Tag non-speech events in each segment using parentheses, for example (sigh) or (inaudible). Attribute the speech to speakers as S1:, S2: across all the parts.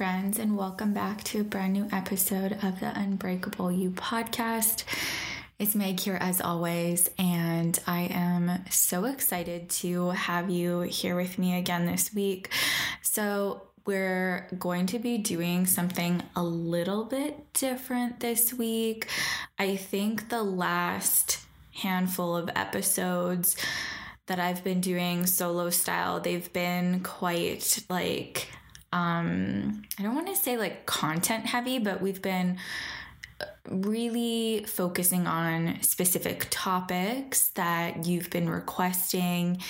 S1: Friends, and welcome back to a brand new episode of the Unbreakable You podcast. It's Meg here as always, and I am so excited to have you here with me again this week. So, we're going to be doing something a little bit different this week. I think the last handful of episodes that I've been doing solo style, they've been quite like um I don't want to say like content heavy, but we've been really focusing on specific topics that you've been requesting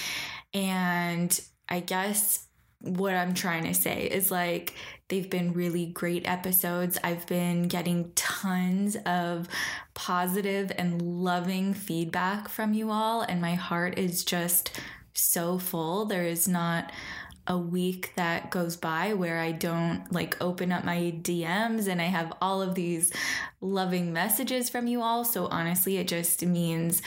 S1: and I guess what I'm trying to say is like they've been really great episodes. I've been getting tons of positive and loving feedback from you all, and my heart is just so full. There is not a week that goes by where I don't like open up my DMs and I have all of these loving messages from you all. So honestly, it just means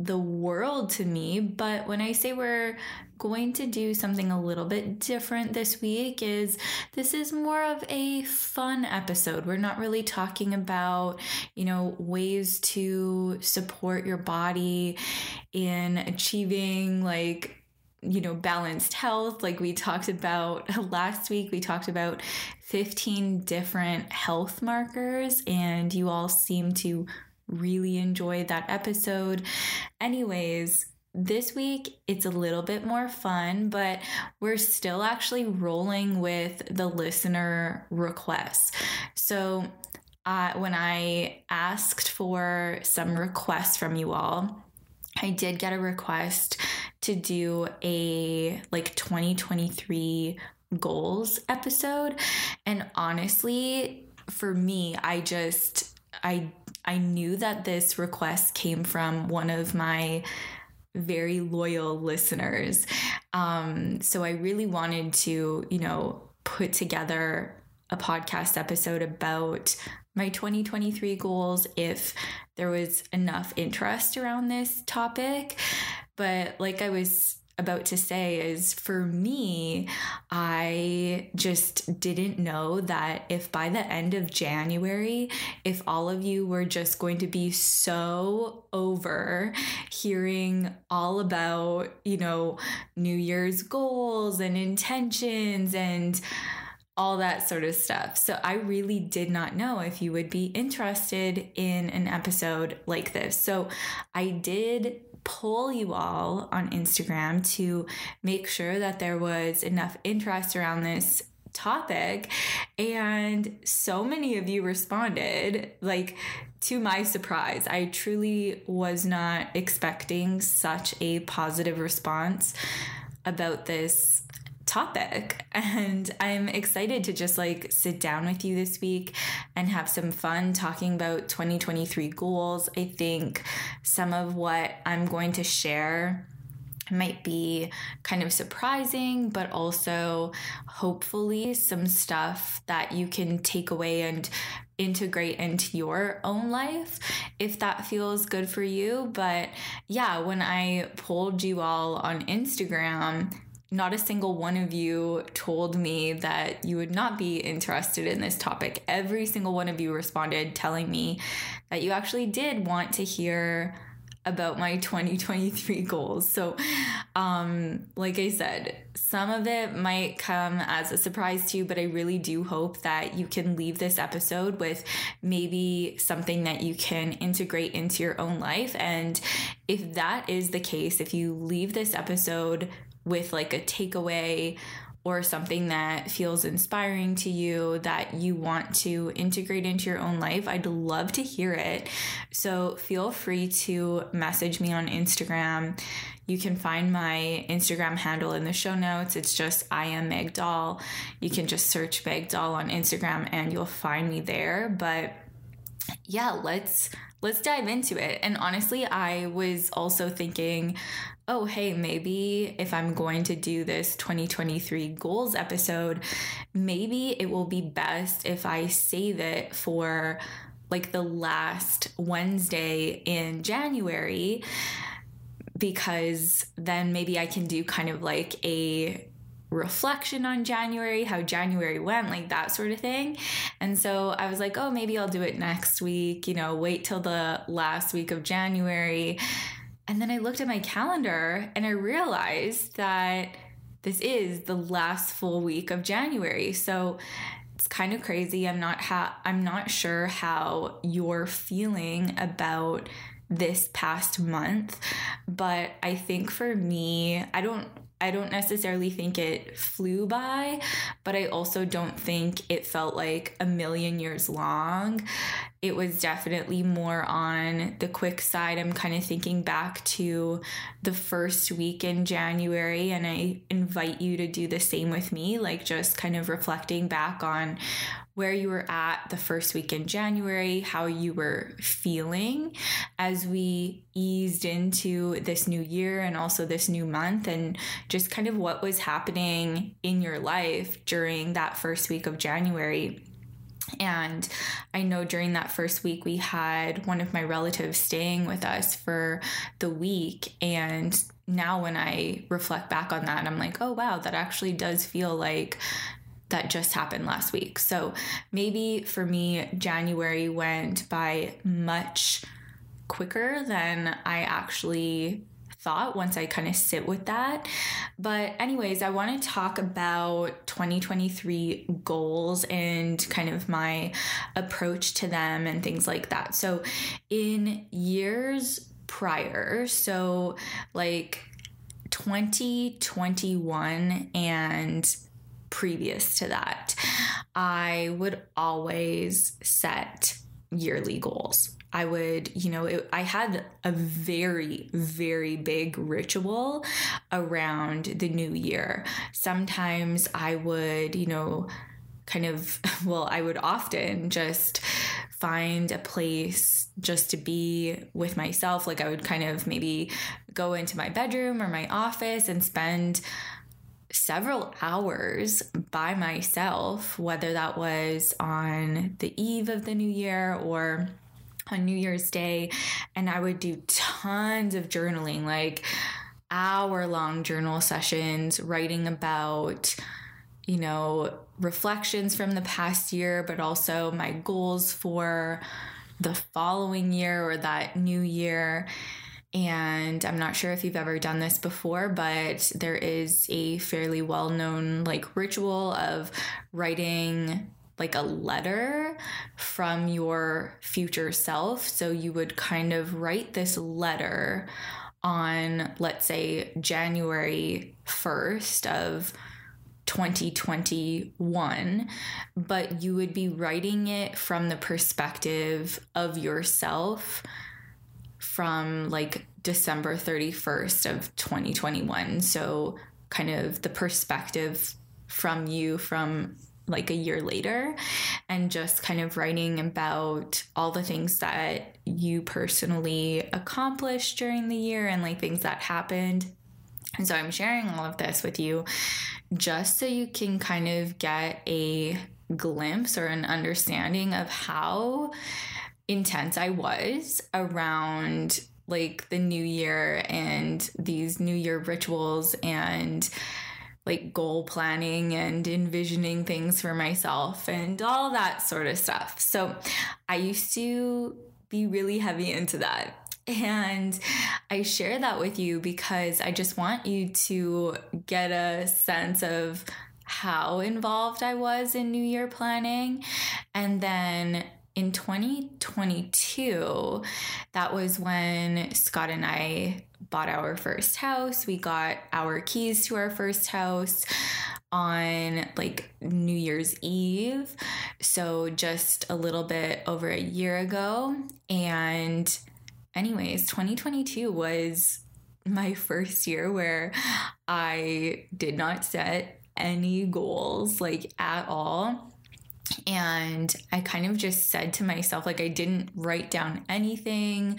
S1: the world to me. But when I say we're going to do something a little bit different this week is this is more of a fun episode. We're not really talking about, you know, ways to support your body in achieving like you know, balanced health. Like we talked about (laughs) last week, we talked about 15 different health markers, and you all seem to really enjoy that episode. Anyways, this week it's a little bit more fun, but we're still actually rolling with the listener requests. So, uh, when I asked for some requests from you all, I did get a request to do a like 2023 goals episode. And honestly, for me, I just I I knew that this request came from one of my very loyal listeners. Um, so I really wanted to, you know, put together a podcast episode about my 2023 goals if there was enough interest around this topic. But like I was about to say is for me, I just didn't know that if by the end of January, if all of you were just going to be so over hearing all about, you know, New Year's goals and intentions and all that sort of stuff. So I really did not know if you would be interested in an episode like this. So I did pull you all on Instagram to make sure that there was enough interest around this topic and so many of you responded like to my surprise i truly was not expecting such a positive response about this topic (laughs) and i'm excited to just like sit down with you this week and have some fun talking about 2023 goals i think some of what i'm going to share might be kind of surprising, but also hopefully some stuff that you can take away and integrate into your own life if that feels good for you. But yeah, when I polled you all on Instagram, not a single one of you told me that you would not be interested in this topic. Every single one of you responded telling me that you actually did want to hear about my (laughs) 2023 goals. So, um, like I said, some of it might come as a surprise to you, but I really do hope that you can leave this episode with maybe something that you can integrate into your own life. And if that is the case, if you leave this episode with like a takeaway or something that feels inspiring to you that you want to integrate into your own life, I'd love to hear it. So feel free to message me on Instagram. You can find my Instagram handle in the show notes. It's just I am Meg Doll. You can just search Meg Doll on Instagram and you'll find me there. But yeah, let's let's dive into it. And honestly, I was also thinking, oh, hey, maybe if I'm going to do this 2023 goals episode, maybe it will be best if I save it for like the last Wednesday in January because then maybe I can do kind of like a reflection on January, how January went, like that sort of thing. And so I was like, oh, maybe I'll do it next week, you know, wait till the last week of January. And then I looked at my calendar and I realized that this is the last full week of January. So it's kind of crazy. I'm not ha- I'm not sure how you're feeling about this past month, but I think for me, I don't I don't necessarily think it flew by, but I also don't think it felt like a million years long. It was definitely more on the quick side. I'm kind of thinking back to the first week in January, and I invite you to do the same with me, like just kind of reflecting back on where you were at the first week in January, how you were feeling as we eased into this new year and also this new month, and just kind of what was happening in your life during that first week of January. And I know during that first week, we had one of my relatives staying with us for the week. And now, when I reflect back on that, I'm like, oh, wow, that actually does feel like that just happened last week. So maybe for me, January went by much quicker than I actually thought once I kind of sit with that. But, anyways, I want to talk about 2023 goals and kind of my approach to them and things like that. So, in years prior, so like 2021 and previous to that, I would always set yearly goals. I would, you know, it, I had a very, very big ritual around the new year. Sometimes I would, you know, kind of, (laughs) well, I would often just find a place just to be with myself. Like I would kind of maybe go into my bedroom or my office and spend several hours by myself, whether that was on the eve of the new year or on New Year's Day. And I would do tons of journaling, like hour long journal sessions, writing about, you know, reflections from the past year, but also my goals for the following year or that new year. And I'm not sure if you've ever done this before, but there is a fairly well known like ritual of writing like a letter from your future self. So you would kind of write this letter on, let's say, January 1st of 2021, but you would be writing it from the perspective of yourself from like December 31st of 2021. So, kind of the perspective from you from like a year later and just kind of writing about all the things that you personally accomplished during the year and like things that happened. And so I'm sharing all of this with you just so you can kind of get a glimpse or an understanding of how intense I was around like the new year and these new year rituals and like goal planning and envisioning things for myself and all that sort of stuff. So I used to be really heavy into that. And I share that with you because I just want you to get a sense of how involved I was in New Year planning. And then in 2022, that was when Scott and I bought our first house. We got our keys to our first house on like New Year's Eve. So just a little bit over a year ago. And, anyways, 2022 was my first year where I did not set any goals like at all. And I kind of just said to myself, like, I didn't write down anything.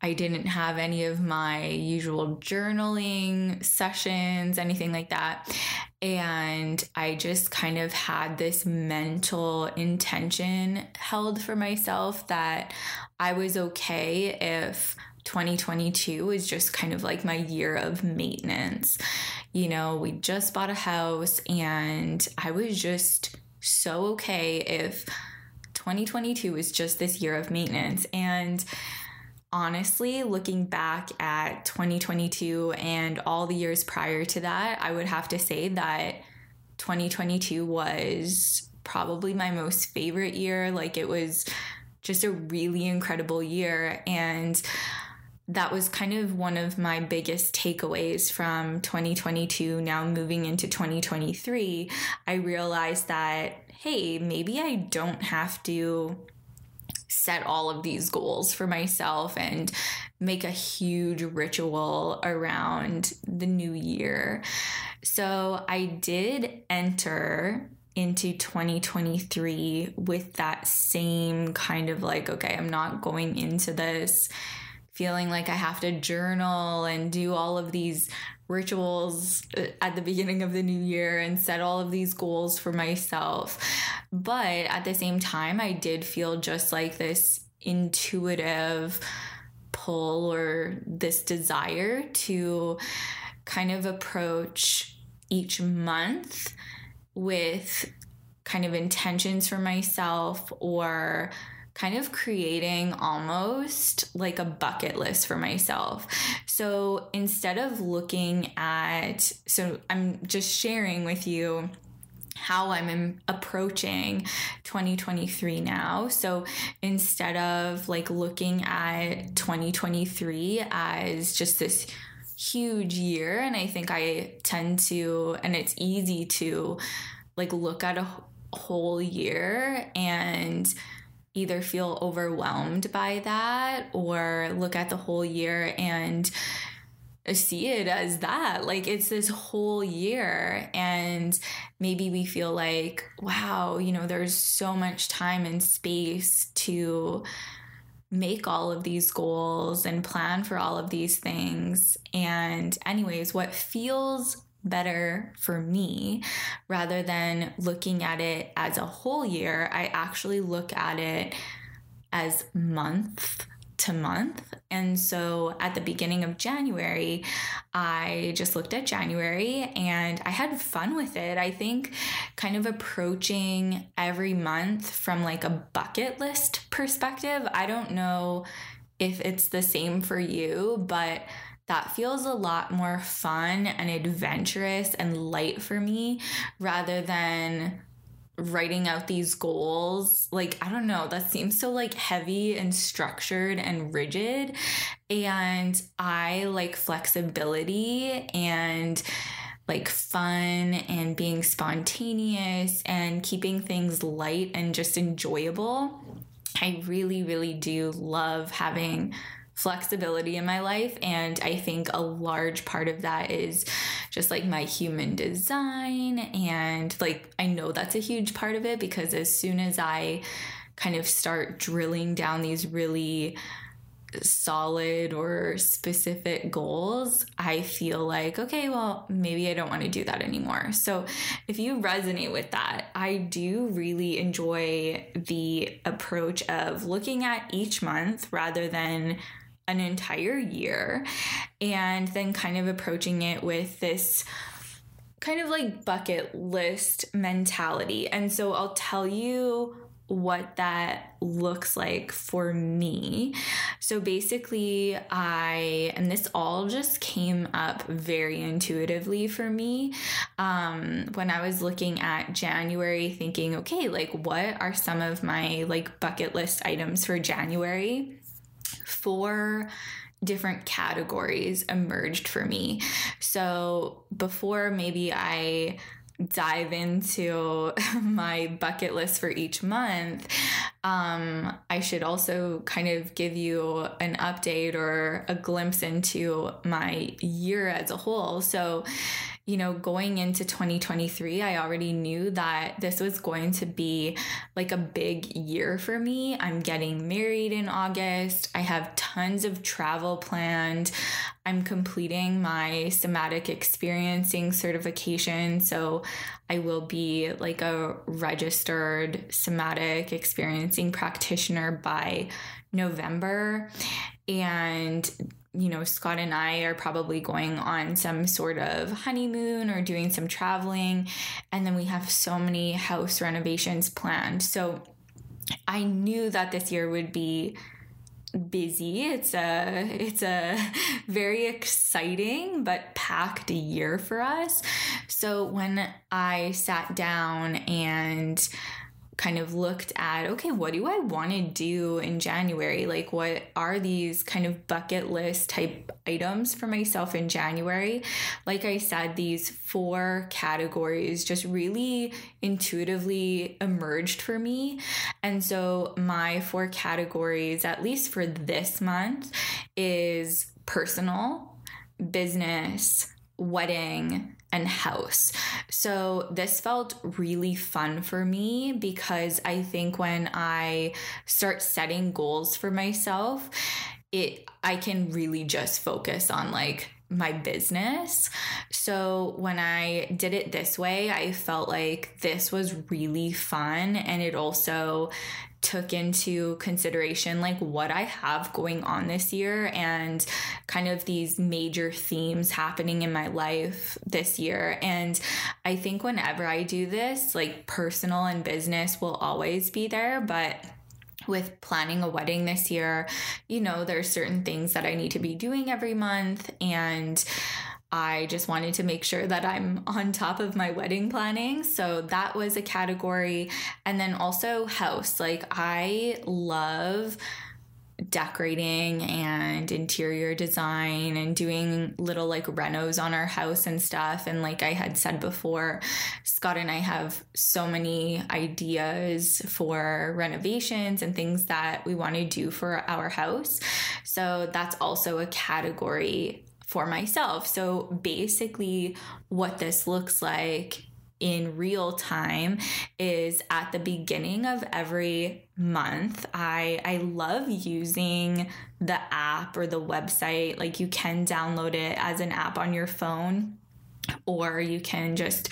S1: I didn't have any of my usual journaling sessions, anything like that. And I just kind of had this mental intention held for myself that I was okay if 2022 is just kind of like my year of maintenance. You know, we just bought a house and I was just so okay if 2022 is just this year of maintenance. And honestly, looking back at 2022 and all the years prior to that, I would have to say that 2022 was probably my most favorite year. Like it was just a really incredible year. And that was kind of one of my biggest takeaways from 2022 now moving into 2023 i realized that hey maybe i don't have to set all of these goals for myself and make a huge ritual around the new year. So i did enter into 2023 with that same kind of like okay i'm not going into this feeling like I have to journal and do all of these rituals uh, at the beginning of the new year and set all of these goals for myself. But at the same time, I did feel just like this intuitive pull or this desire to kind of approach each month with kind of intentions for myself or kind of creating almost like a bucket list for myself. So instead of looking at, so I'm just sharing with you how I'm approaching 2023 now. So instead of like looking at 2023 as just this huge year, and I think I tend to, and it's easy to like look at a whole year and either feel overwhelmed by that or look at the whole year and see it as that. Like it's this whole year. And maybe we feel like, wow, you know, there's so much time and space to make all of these goals and plan for all of these things. And, anyways, what feels better for me rather than looking at it as a whole year. I actually look at it as month to month. And so at the beginning of January, I just looked at January and I had fun with it. I think kind of approaching every month from like a bucket list perspective. I don't know if it's the same for you, but that feels a lot more fun and adventurous and light for me rather than writing out these goals. Like i don't know that seems so like heavy and structured and rigid. And i like flexibility and like fun and being spontaneous and keeping things light and just enjoyable. I really really do love having flexibility in my life. And I think a large part of that is just like my human design. And like, I know that's a huge part of it because as soon as I kind of start drilling down these really solid or specific goals, I feel like, okay, well, maybe I don't want to do that anymore. So, if you resonate with that, I do really enjoy the approach of looking at each month rather than an entire year and then kind of approaching it with this kind of like bucket list mentality. And so I'll tell you what that looks like for me. So basically, I, and this all just came up very intuitively for me um, when I was looking at January, thinking, okay, like what are some of my like bucket list items for January? Four different categories emerged for me. So before maybe I dive into (laughs) my bucket list for each month, um, I should also kind of give you an update or a glimpse into my year as a whole. So, you know, going into 2023, I already knew that this was going to be like a big year for me. I'm getting married in August. I have tons of travel planned. I'm completing my somatic experiencing certification. So I will be like a registered somatic experiencing practitioner by November. And you know, Scott and I are probably going on some sort of honeymoon or doing some traveling. And then we have so many house renovations planned. So I knew that this year would be busy. It's a it's a (laughs) very exciting but packed year for us. So when I sat down and kind of looked at okay, what do I want to do in January? Like, what are these kind of bucket list type items for myself in January? Like I said, these four categories just really intuitively emerged for me. And so, my four categories, at least for this month, is personal, business, wedding, and house. So this felt really fun for me because I think when I start setting goals for myself, it I can really just focus on like my business. So when I did it this way, I felt like this was really fun and it also took into consideration like what I have going on this year and kind of these major themes happening in my life this year. And I think whenever I do this, like personal and business will always be there, but with planning a wedding this year, you know, there's certain things that I need to be doing every month and I just wanted to make sure that I'm on top of my wedding planning. So that was a category. And then also house. Like, I love decorating and interior design and doing little like renos on our house and stuff. And like I had said before, Scott and I have so many ideas for renovations and things that we want to do for our house. So that's also a category for myself. So basically, what this looks like in real time is at the beginning of every month i i love using the app or the website like you can download it as an app on your phone or you can just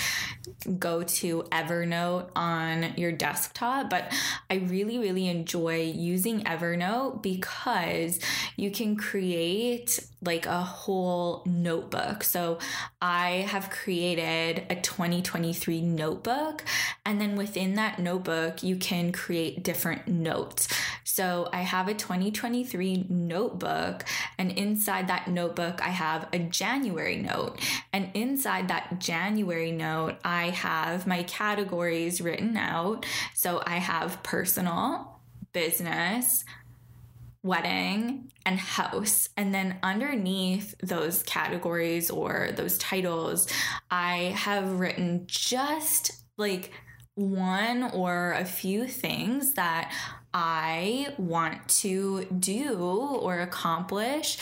S1: go to Evernote on your desktop. But I really, really enjoy using Evernote because you can create like a whole notebook. So I have created a 2023 notebook, and then within that notebook, you can create different notes. So I have a 2023 notebook, and inside that notebook, I have a January note. And inside that January note, I have my categories written out. So I have personal, business, wedding, and house. And then underneath those categories or those titles, I have written just like one or a few things that I want to do or accomplish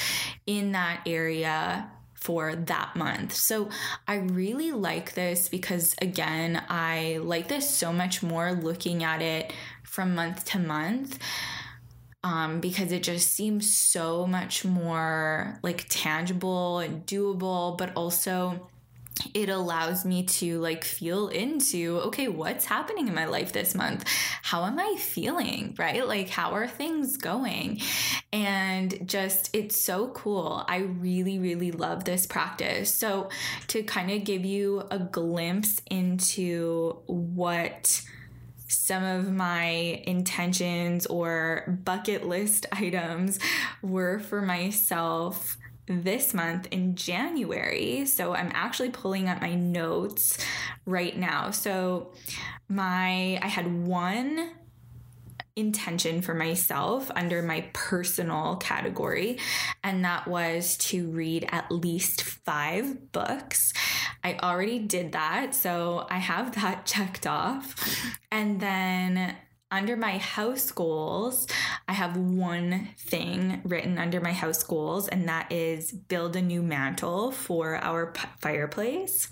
S1: in that area for that month. So I really like this because, again, I like this so much more looking at it from month to month um, because it just seems so much more like tangible and doable, but also it allows me to like feel into okay what's happening in my life this month? How am i feeling right? Like how are things going? And just it's so cool. I really really love this practice. So to kind of give you a glimpse into what some of my intentions or bucket list (laughs) items were for myself this month in January. So I'm actually pulling up my notes right now. So my I had one intention for myself under my personal category, and that was to read at least five books. I already did that. So I have that (laughs) checked off. And then under my house goals, I have one thing written under my house goals, and that is build a new mantle for our p- fireplace.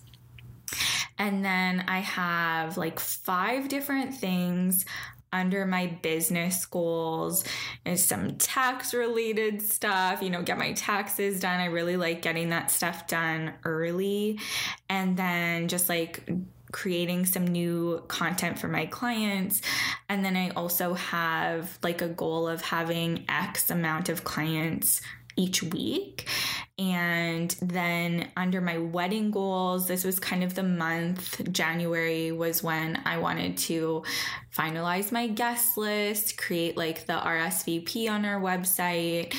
S1: And then I have like five different things under my business goals is some tax related stuff, you know, get my taxes done. I really like getting that stuff done early. And then just like creating some new content for my clients. And then I also have like a goal of having X amount of clients each week. And then under my wedding goals, this was kind of the month. January was when I wanted to finalize my guest list, create like the RSVP on our website,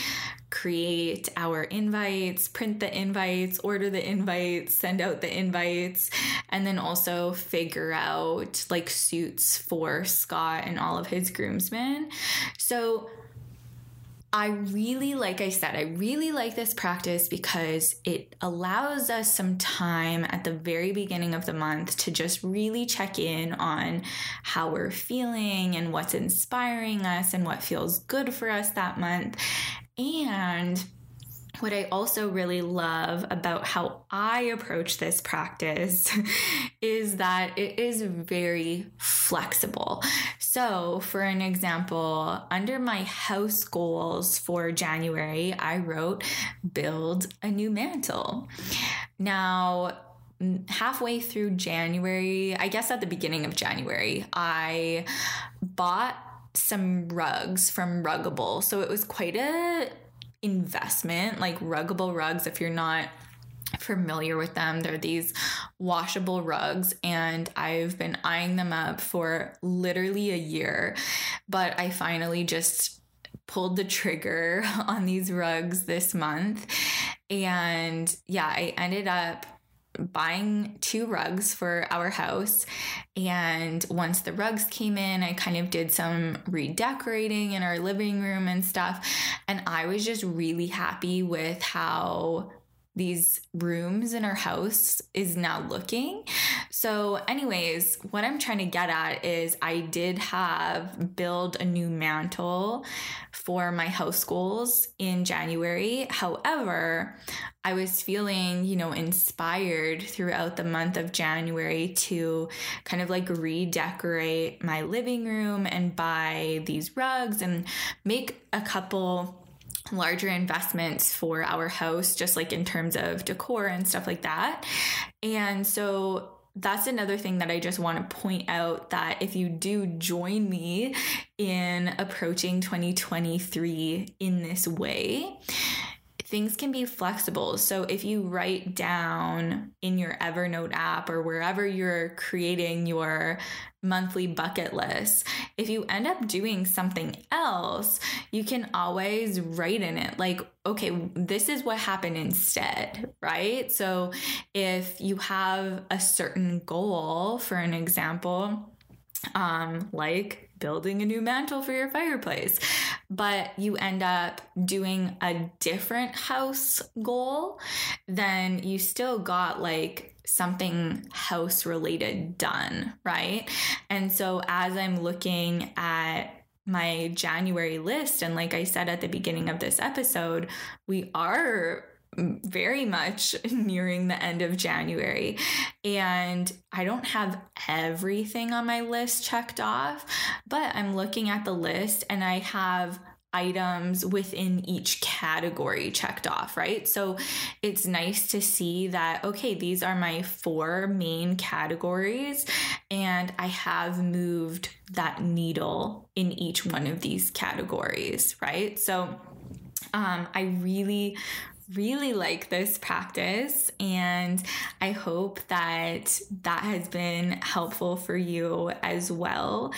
S1: create our invites, print the invites, order the invites, send out the invites, and then also figure out like suits for Scott and all of his groomsmen. So I really, like I said, I really like this practice because it allows us some time at the very beginning of the month to just really check in on how we're feeling and what's inspiring us and what feels good for us that month. And what I also really love about how I approach this practice (laughs) is that it is very flexible. So, for an example, under my house goals for January, I wrote build a new mantle. Now, halfway through January, I guess at the beginning of January, I bought some rugs from Ruggable. So it was quite a investment, like Ruggable rugs, if you're not familiar with them. They're these washable rugs, and I've been eyeing them up for literally a year. But I finally just pulled the trigger (laughs) on these rugs this month. And yeah, I ended up buying two rugs for our house. And once the rugs came in, I kind of did some redecorating in our living room and stuff. And I was just really happy with how these rooms in our house is now looking. So, anyways, what I'm trying to get at is I did have build a new mantle for my house goals in January. However, I was feeling, you know, inspired throughout the month of January to kind of like redecorate my living room and buy these rugs and make a couple larger investments for our house, just like in terms of decor and stuff like that. And so that's another thing that I just want to point out that if you do join me in approaching 2023 in this way, things can be flexible. So if you write down in your Evernote app or wherever you're creating your monthly bucket list, if you end up doing something else, you can always write in it like, okay, this is what happened instead, right? So if you have a certain goal, for an example, um, like building a new mantle for your fireplace, but you end up doing a different house goal, then you still got like something house related done, right? And so as I'm looking at my January list, and like I said at the beginning of this episode, we are very much (laughs) nearing the end of January. And I don't have everything on my list checked off, but I'm looking at the list and I have items within each category checked off, right? So it's nice to see that, okay, these are my four main categories, and I have moved that needle in each one of these categories, right? So um, I really, really like this practice and I hope that that has been helpful for you as well.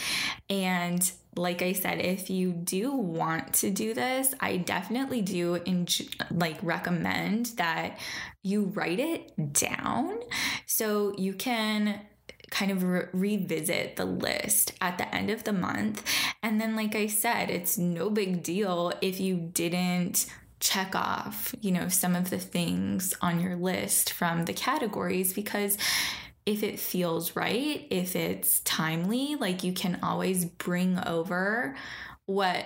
S1: And like I said, if you do want to do this, I definitely do like recommend that you write it down so you can kind of re- revisit the list at the end of the month. And then, like I said, it's no big deal if you didn't check off, you know, some of the things on your list from the categories because if it feels right, if it's timely, like you can always bring over what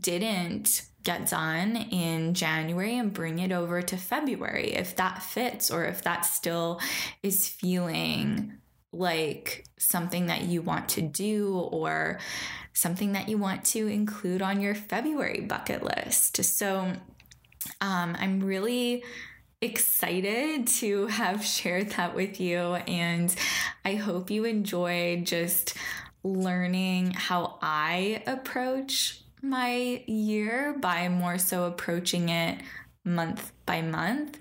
S1: didn't get done in January and bring it over to February if that fits or if that still is feeling like something that you want to do or something that you want to include on your February bucket list. So um, I'm really excited to have (laughs) shared that with you. And I hope you enjoyed just learning how I approach my year by more so approaching it month by month.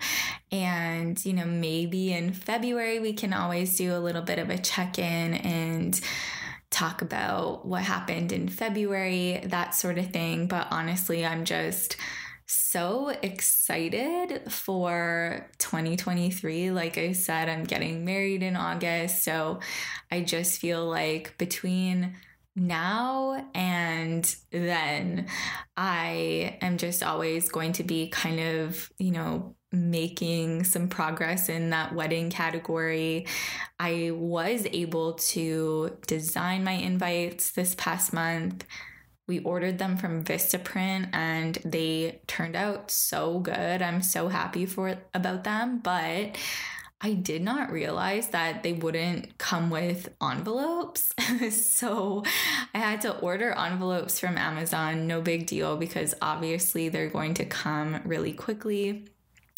S1: And, you know, maybe in February we can always do a little bit of a check in and talk about what happened in February, that sort of thing. But honestly, I'm just so excited for 2023. Like I said, I'm getting married in August. So I just feel like between now and then, I am just always going to be kind of, you know, making some progress in that wedding category. I was able to design my invites this past month. We ordered them from Vistaprint and they turned out so good. I'm so happy for about them, but I did not realize that they wouldn't come with envelopes. (laughs) so I had to order envelopes from Amazon. No big deal because obviously they're going to come really quickly.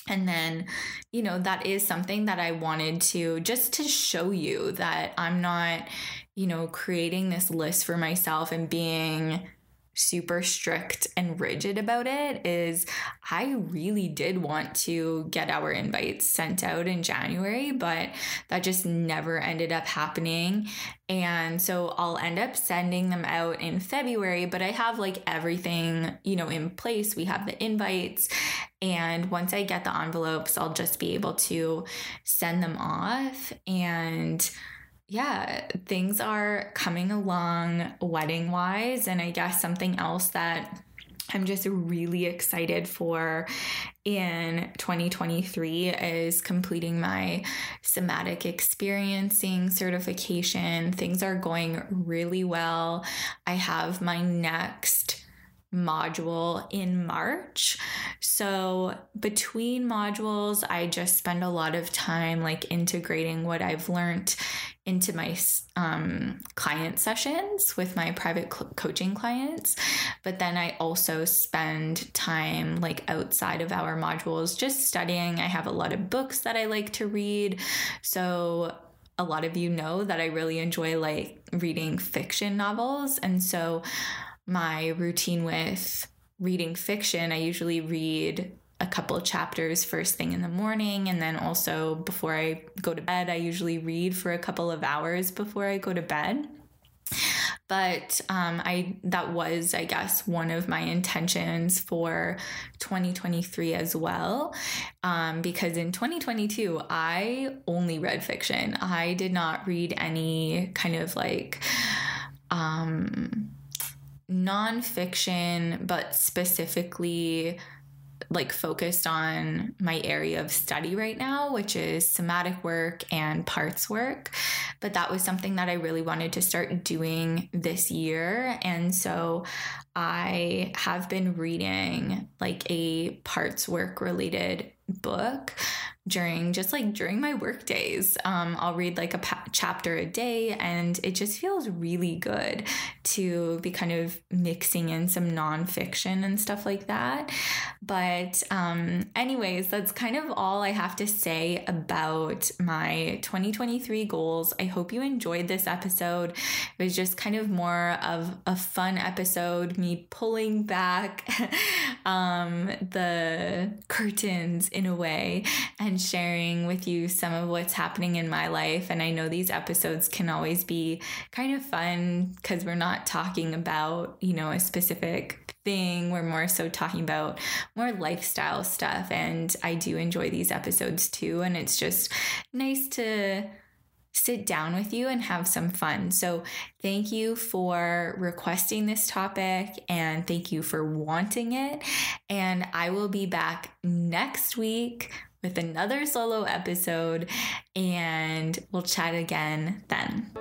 S1: And then, you know, that is something that I wanted to just to show you that I'm not, you know, creating this list for myself and being super strict and rigid about it is I really did want to get our invites sent out in January, but that just never ended up happening. And so I'll end up sending them out in February, but I have like everything, you know, in place. We have the invites. And once I get the envelopes, I'll just be able to send them off and yeah, things are coming along wedding wise. And I guess something else that I'm just really excited for in 2023 is completing my somatic experiencing certification. Things are going really well. I have my next module in March. So, between modules, I just spend a lot of time like integrating what I've learned into my um, client sessions with my private cl- coaching clients. But then I also spend time like outside of our modules just studying. I have a lot of books that I like to read. So a lot of you know that I really enjoy like reading fiction novels. And so my routine with reading fiction, I usually read a couple chapters first thing in the morning and then also before I go to bed I usually read for a couple of hours before I go to bed. But um, I that was I guess one of my intentions for 2023 as well um, because in 2022 I only read fiction. I did not read any kind of like um, nonfiction but specifically like focused on my area of study right now, which is somatic work and parts work. But that was something that I really wanted to start doing this year. And so I have been reading like a parts work related book during just like during my work days. Um, I'll read like a pa- chapter a day, and it just feels really good to be kind of mixing in some nonfiction and stuff like that. But, um, anyways, that's kind of all I have to say about my 2023 goals. I hope you enjoyed this episode. It was just kind of more of a fun episode, me pulling back (laughs) um, the curtains in a way and sharing with you some of what's happening in my life. And I know these episodes can always be kind of fun because we're not talking about, you know, a specific thing. We're more so talking about more lifestyle stuff. And I do enjoy these episodes too. And it's just nice to sit down with you and have some fun. So, thank you for requesting this topic and thank you for wanting it. And I will be back next week with another solo episode, and we'll chat again then.